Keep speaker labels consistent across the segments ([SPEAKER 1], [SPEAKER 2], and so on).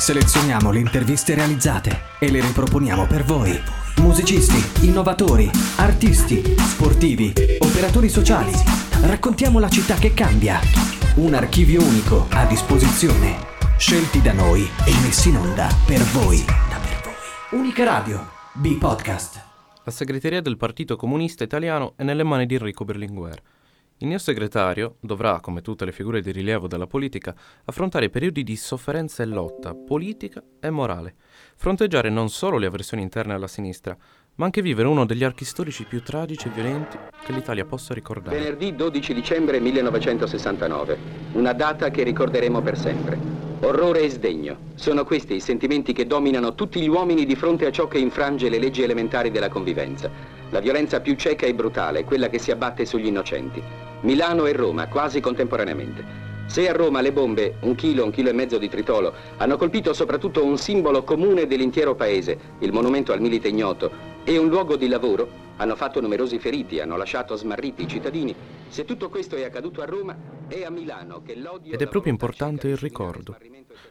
[SPEAKER 1] Selezioniamo le interviste realizzate e le riproponiamo per voi. Musicisti, innovatori, artisti, sportivi, operatori sociali. Raccontiamo la città che cambia. Un archivio unico a disposizione. Scelti da noi e messi in onda per voi. Unica Radio. B-Podcast.
[SPEAKER 2] La segreteria del Partito Comunista Italiano è nelle mani di Enrico Berlinguer. Il neosegretario dovrà, come tutte le figure di rilievo della politica, affrontare periodi di sofferenza e lotta politica e morale, fronteggiare non solo le avversioni interne alla sinistra, ma anche vivere uno degli archi storici più tragici e violenti che l'Italia possa ricordare.
[SPEAKER 3] Venerdì 12 dicembre 1969, una data che ricorderemo per sempre. Orrore e sdegno. Sono questi i sentimenti che dominano tutti gli uomini di fronte a ciò che infrange le leggi elementari della convivenza. La violenza più cieca e brutale, quella che si abbatte sugli innocenti. Milano e Roma, quasi contemporaneamente. Se a Roma le bombe, un chilo, un chilo e mezzo di tritolo, hanno colpito soprattutto un simbolo comune dell'intero paese, il monumento al milite ignoto, e un luogo di lavoro, hanno fatto numerosi feriti, hanno lasciato smarriti i cittadini. Se tutto questo è accaduto a Roma, è a Milano che l'odio...
[SPEAKER 2] Ed è proprio importante il ricordo,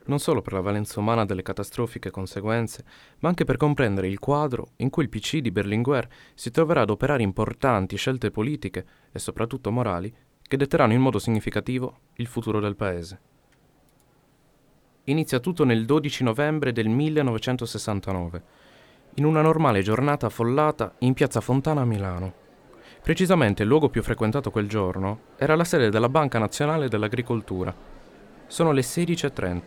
[SPEAKER 2] non solo per la valenza umana delle catastrofiche conseguenze, ma anche per comprendere il quadro in cui il PC di Berlinguer si troverà ad operare importanti scelte politiche e soprattutto morali che detteranno in modo significativo il futuro del paese. Inizia tutto nel 12 novembre del 1969 in una normale giornata affollata in piazza Fontana a Milano. Precisamente il luogo più frequentato quel giorno era la sede della Banca Nazionale dell'Agricoltura. Sono le 16.30.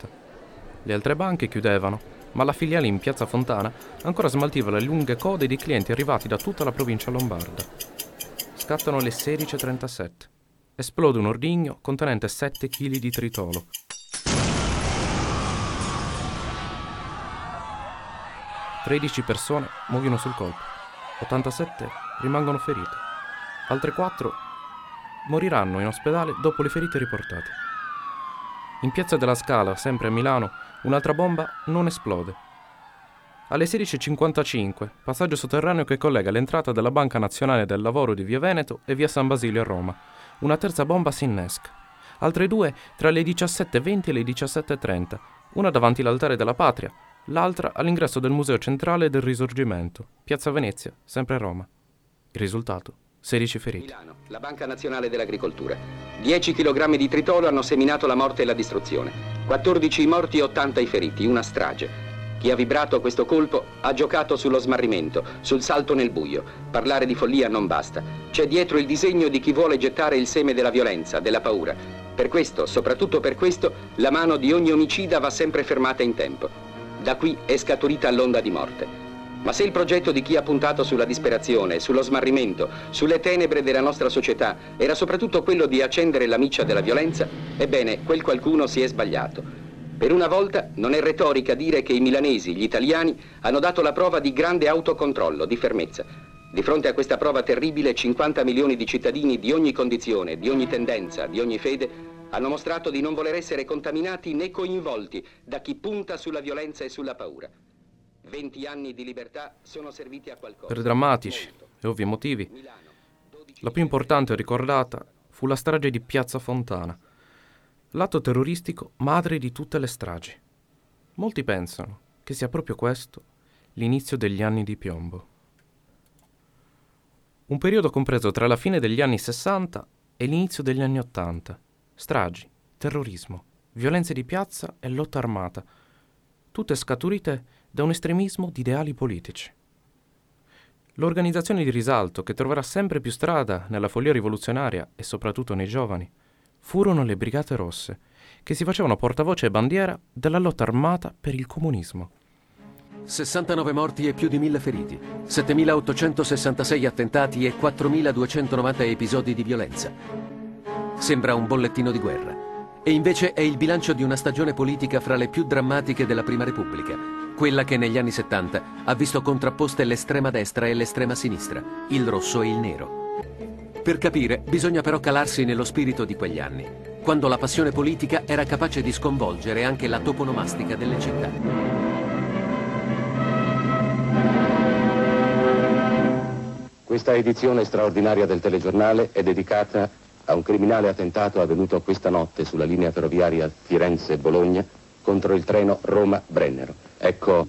[SPEAKER 2] Le altre banche chiudevano, ma la filiale in piazza Fontana ancora smaltiva le lunghe code di clienti arrivati da tutta la provincia lombarda. Scattano le 16.37. Esplode un ordigno contenente 7 kg di tritolo. 13 persone muoiono sul colpo, 87 rimangono ferite, altre 4 moriranno in ospedale dopo le ferite riportate. In piazza della Scala, sempre a Milano, un'altra bomba non esplode. Alle 16.55, passaggio sotterraneo che collega l'entrata della Banca Nazionale del Lavoro di Via Veneto e Via San Basilio a Roma. Una terza bomba si innesca. Altre due tra le 17.20 e le 17.30, una davanti all'altare della Patria, l'altra all'ingresso del Museo Centrale del Risorgimento, Piazza Venezia, sempre a Roma. Il risultato? 16 feriti.
[SPEAKER 3] Milano, la Banca Nazionale dell'Agricoltura. 10 kg di tritolo hanno seminato la morte e la distruzione. 14 i morti e 80 i feriti, una strage. Chi ha vibrato questo colpo ha giocato sullo smarrimento, sul salto nel buio. Parlare di follia non basta. C'è dietro il disegno di chi vuole gettare il seme della violenza, della paura. Per questo, soprattutto per questo, la mano di ogni omicida va sempre fermata in tempo. Da qui è scaturita l'onda di morte. Ma se il progetto di chi ha puntato sulla disperazione, sullo smarrimento, sulle tenebre della nostra società era soprattutto quello di accendere la miccia della violenza, ebbene, quel qualcuno si è sbagliato. Per una volta non è retorica dire che i milanesi, gli italiani, hanno dato la prova di grande autocontrollo, di fermezza. Di fronte a questa prova terribile, 50 milioni di cittadini di ogni condizione, di ogni tendenza, di ogni fede, hanno mostrato di non voler essere contaminati né coinvolti da chi punta sulla violenza e sulla paura. 20 anni di libertà sono serviti a qualcosa.
[SPEAKER 2] Per drammatici e ovvi motivi, la più importante ricordata fu la strage di Piazza Fontana, l'atto terroristico madre di tutte le stragi. Molti pensano che sia proprio questo l'inizio degli anni di piombo. Un periodo compreso tra la fine degli anni 60 e l'inizio degli anni 80 stragi, terrorismo, violenze di piazza e lotta armata, tutte scaturite da un estremismo di ideali politici. L'organizzazione di risalto che troverà sempre più strada nella follia rivoluzionaria e soprattutto nei giovani furono le Brigate Rosse, che si facevano portavoce e bandiera della lotta armata per il comunismo.
[SPEAKER 4] 69 morti e più di 1000 feriti, 7866 attentati e 4290 episodi di violenza. Sembra un bollettino di guerra. E invece è il bilancio di una stagione politica fra le più drammatiche della Prima Repubblica, quella che negli anni 70 ha visto contrapposte l'estrema destra e l'estrema sinistra, il rosso e il nero. Per capire, bisogna però calarsi nello spirito di quegli anni, quando la passione politica era capace di sconvolgere anche la toponomastica delle città.
[SPEAKER 5] Questa edizione straordinaria del telegiornale è dedicata a un criminale attentato avvenuto questa notte sulla linea ferroviaria Firenze-Bologna contro il treno Roma-Brennero. Ecco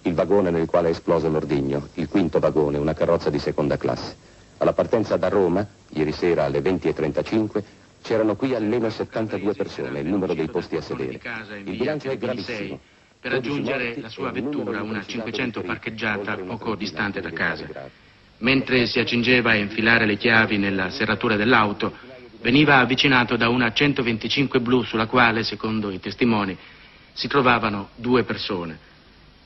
[SPEAKER 5] il vagone nel quale è esploso l'ordigno, il quinto vagone, una carrozza di seconda classe. Alla partenza da Roma, ieri sera alle 20.35, c'erano qui almeno 72 persone, il numero dei posti a sedere. Il bilancio è gravissimo.
[SPEAKER 6] Per raggiungere la sua vettura, una 500 parcheggiata poco distante da casa. Mentre si accingeva a infilare le chiavi nella serratura dell'auto, veniva avvicinato da una 125 blu sulla quale, secondo i testimoni, si trovavano due persone.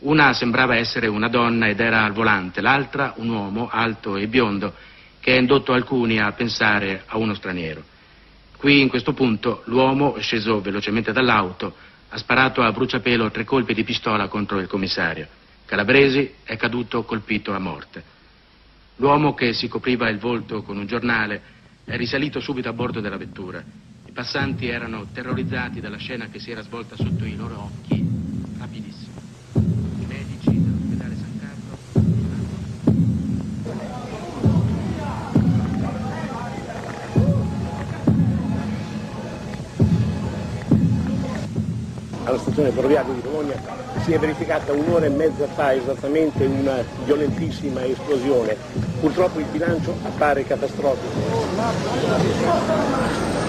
[SPEAKER 6] Una sembrava essere una donna ed era al volante, l'altra un uomo alto e biondo che ha indotto alcuni a pensare a uno straniero. Qui, in questo punto, l'uomo, sceso velocemente dall'auto, ha sparato a bruciapelo tre colpi di pistola contro il commissario. Calabresi è caduto colpito a morte. L'uomo che si copriva il volto con un giornale è risalito subito a bordo della vettura. I passanti erano terrorizzati dalla scena che si era svolta sotto i loro occhi
[SPEAKER 7] alla stazione ferroviaria di Bologna si è verificata un'ora e mezza fa esattamente una violentissima esplosione. Purtroppo il bilancio appare catastrofico.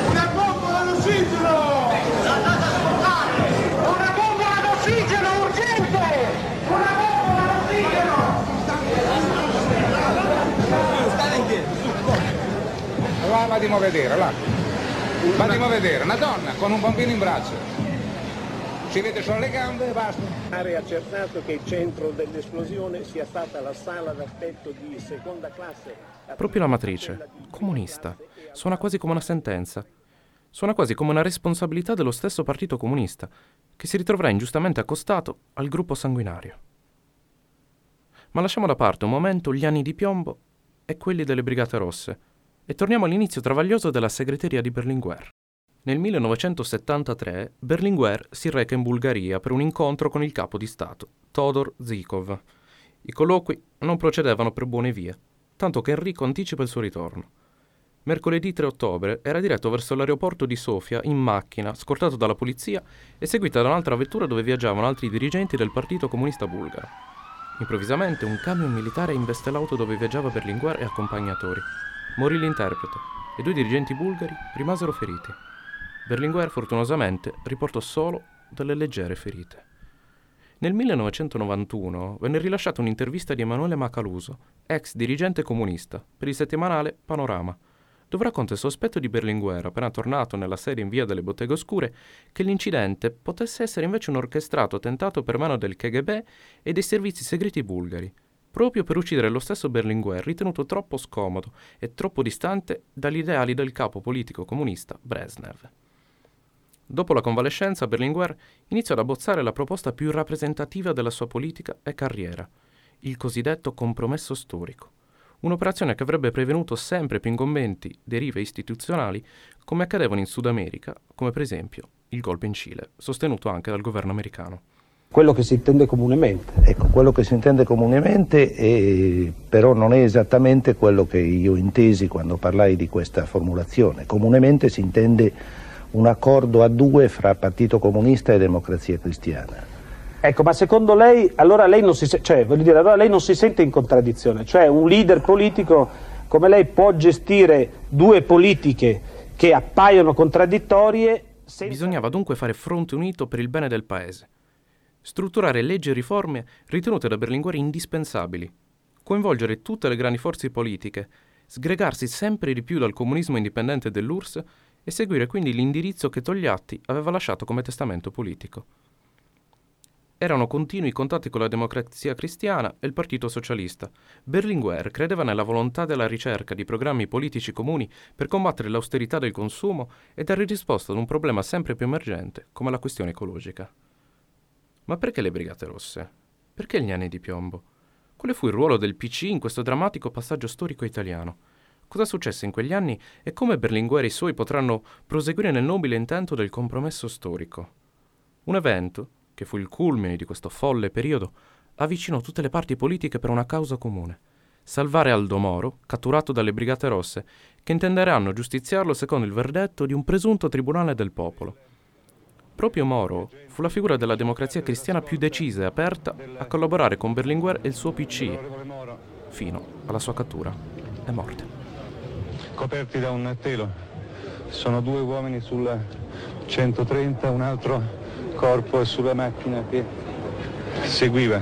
[SPEAKER 8] Una bomba all'ossigeno! Una bomba all'ossigeno urgente! Una bomba all'ossigeno!
[SPEAKER 9] Là, vadimo a vedere, là. Vadimo a vedere, una donna con un bambino in braccio si vede solo le gambe e basta.
[SPEAKER 7] È accertato che il centro dell'esplosione sia stata la sala d'aspetto di seconda classe.
[SPEAKER 2] Proprio la matrice, comunista, suona quasi come una sentenza. Suona quasi come una responsabilità dello stesso partito comunista, che si ritroverà ingiustamente accostato al gruppo sanguinario. Ma lasciamo da parte un momento gli anni di piombo e quelli delle Brigate Rosse e torniamo all'inizio travaglioso della segreteria di Berlinguer. Nel 1973 Berlinguer si reca in Bulgaria per un incontro con il capo di Stato, Todor Zikov. I colloqui non procedevano per buone vie, tanto che Enrico anticipa il suo ritorno. Mercoledì 3 ottobre era diretto verso l'aeroporto di Sofia in macchina, scortato dalla polizia e seguita da un'altra vettura dove viaggiavano altri dirigenti del Partito Comunista Bulgaro. Improvvisamente un camion militare investe l'auto dove viaggiava Berlinguer e accompagnatori. Morì l'interprete e due dirigenti bulgari rimasero feriti. Berlinguer fortunosamente riportò solo delle leggere ferite. Nel 1991 venne rilasciata un'intervista di Emanuele Macaluso, ex dirigente comunista, per il settimanale Panorama, dove racconta il sospetto di Berlinguer, appena tornato nella sede in via delle Botteghe Oscure, che l'incidente potesse essere invece un orchestrato tentato per mano del KGB e dei servizi segreti bulgari, proprio per uccidere lo stesso Berlinguer, ritenuto troppo scomodo e troppo distante dagli ideali del capo politico comunista Brezhnev. Dopo la convalescenza, Berlinguer iniziò ad abbozzare la proposta più rappresentativa della sua politica e carriera, il cosiddetto compromesso storico, un'operazione che avrebbe prevenuto sempre più ingombenti derive istituzionali come accadevano in Sud America, come per esempio il golpe in Cile, sostenuto anche dal governo americano.
[SPEAKER 10] Quello che si intende comunemente. Ecco, quello che si intende comunemente è, però non è esattamente quello che io intesi quando parlai di questa formulazione. Comunemente si intende un accordo a due fra Partito Comunista e Democrazia Cristiana.
[SPEAKER 11] Ecco, ma secondo lei, allora lei non si, cioè, dire, allora lei non si sente in contraddizione? Cioè un leader politico come lei può gestire due politiche che appaiono contraddittorie?
[SPEAKER 2] Senza... Bisognava dunque fare fronte unito per il bene del paese. Strutturare leggi e riforme ritenute da Berlinguer indispensabili. Coinvolgere tutte le grandi forze politiche, sgregarsi sempre di più dal comunismo indipendente dell'URSS e seguire quindi l'indirizzo che Togliatti aveva lasciato come testamento politico. Erano continui contatti con la democrazia cristiana e il Partito Socialista. Berlinguer credeva nella volontà della ricerca di programmi politici comuni per combattere l'austerità del consumo e dare risposta ad un problema sempre più emergente come la questione ecologica. Ma perché le Brigate Rosse? Perché gli anni di piombo? Quale fu il ruolo del PC in questo drammatico passaggio storico italiano? Cosa successe in quegli anni e come Berlinguer e i suoi potranno proseguire nel nobile intento del compromesso storico. Un evento, che fu il culmine di questo folle periodo, avvicinò tutte le parti politiche per una causa comune. Salvare Aldo Moro, catturato dalle Brigate Rosse, che intenderanno giustiziarlo secondo il verdetto di un presunto tribunale del popolo. Proprio Moro fu la figura della democrazia cristiana più decisa e aperta a collaborare con Berlinguer e il suo PC, fino alla sua cattura e morte.
[SPEAKER 12] Coperti da un telo, sono due uomini sul 130, un altro corpo è sulla macchina che seguiva.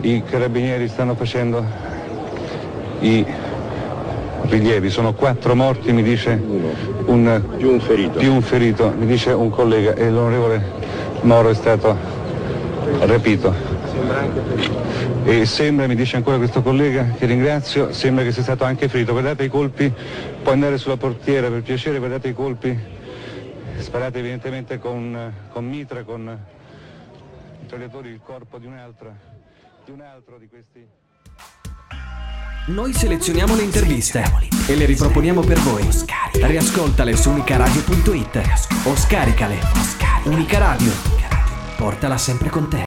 [SPEAKER 12] I carabinieri stanno facendo i rilievi, sono quattro morti, mi dice un, più, un ferito. più un ferito, mi dice un collega e l'onorevole Moro è stato rapito. Sembra anche ferito. E sembra, mi dice ancora questo collega, che ringrazio, sembra che sia stato anche ferito. Guardate i colpi, può andare sulla portiera per piacere, guardate i colpi, sparate evidentemente con, con mitra, con mitragliatori, il corpo di di un altro di questi...
[SPEAKER 1] Noi selezioniamo le interviste e le riproponiamo per voi. Riascoltale su unicaradio.it o scaricale. Unica Radio. Portala sempre con te.